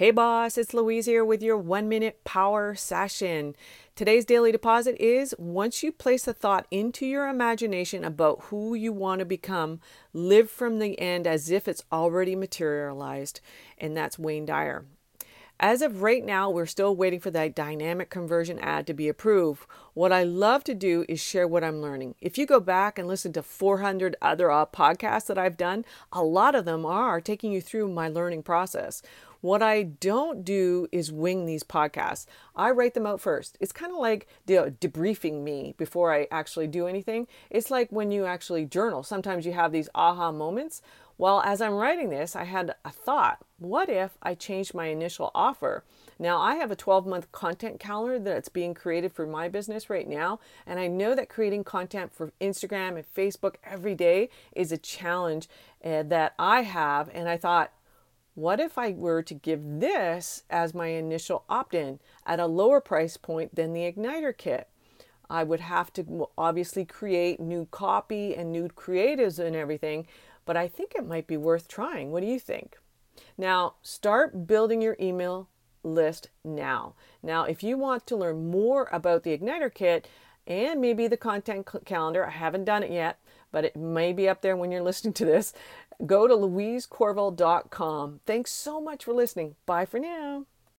Hey boss, it's Louise here with your one minute power session. Today's daily deposit is once you place a thought into your imagination about who you want to become, live from the end as if it's already materialized. And that's Wayne Dyer. As of right now, we're still waiting for that dynamic conversion ad to be approved. What I love to do is share what I'm learning. If you go back and listen to 400 other uh, podcasts that I've done, a lot of them are taking you through my learning process. What I don't do is wing these podcasts. I write them out first. It's kind of like de- debriefing me before I actually do anything. It's like when you actually journal. Sometimes you have these aha moments. Well, as I'm writing this, I had a thought. What if I changed my initial offer? Now, I have a 12 month content calendar that's being created for my business right now. And I know that creating content for Instagram and Facebook every day is a challenge uh, that I have. And I thought, what if I were to give this as my initial opt in at a lower price point than the Igniter kit? I would have to obviously create new copy and new creatives and everything, but I think it might be worth trying. What do you think? Now, start building your email list now. Now, if you want to learn more about the Igniter kit and maybe the content calendar, I haven't done it yet, but it may be up there when you're listening to this. Go to louisecorville.com. Thanks so much for listening. Bye for now.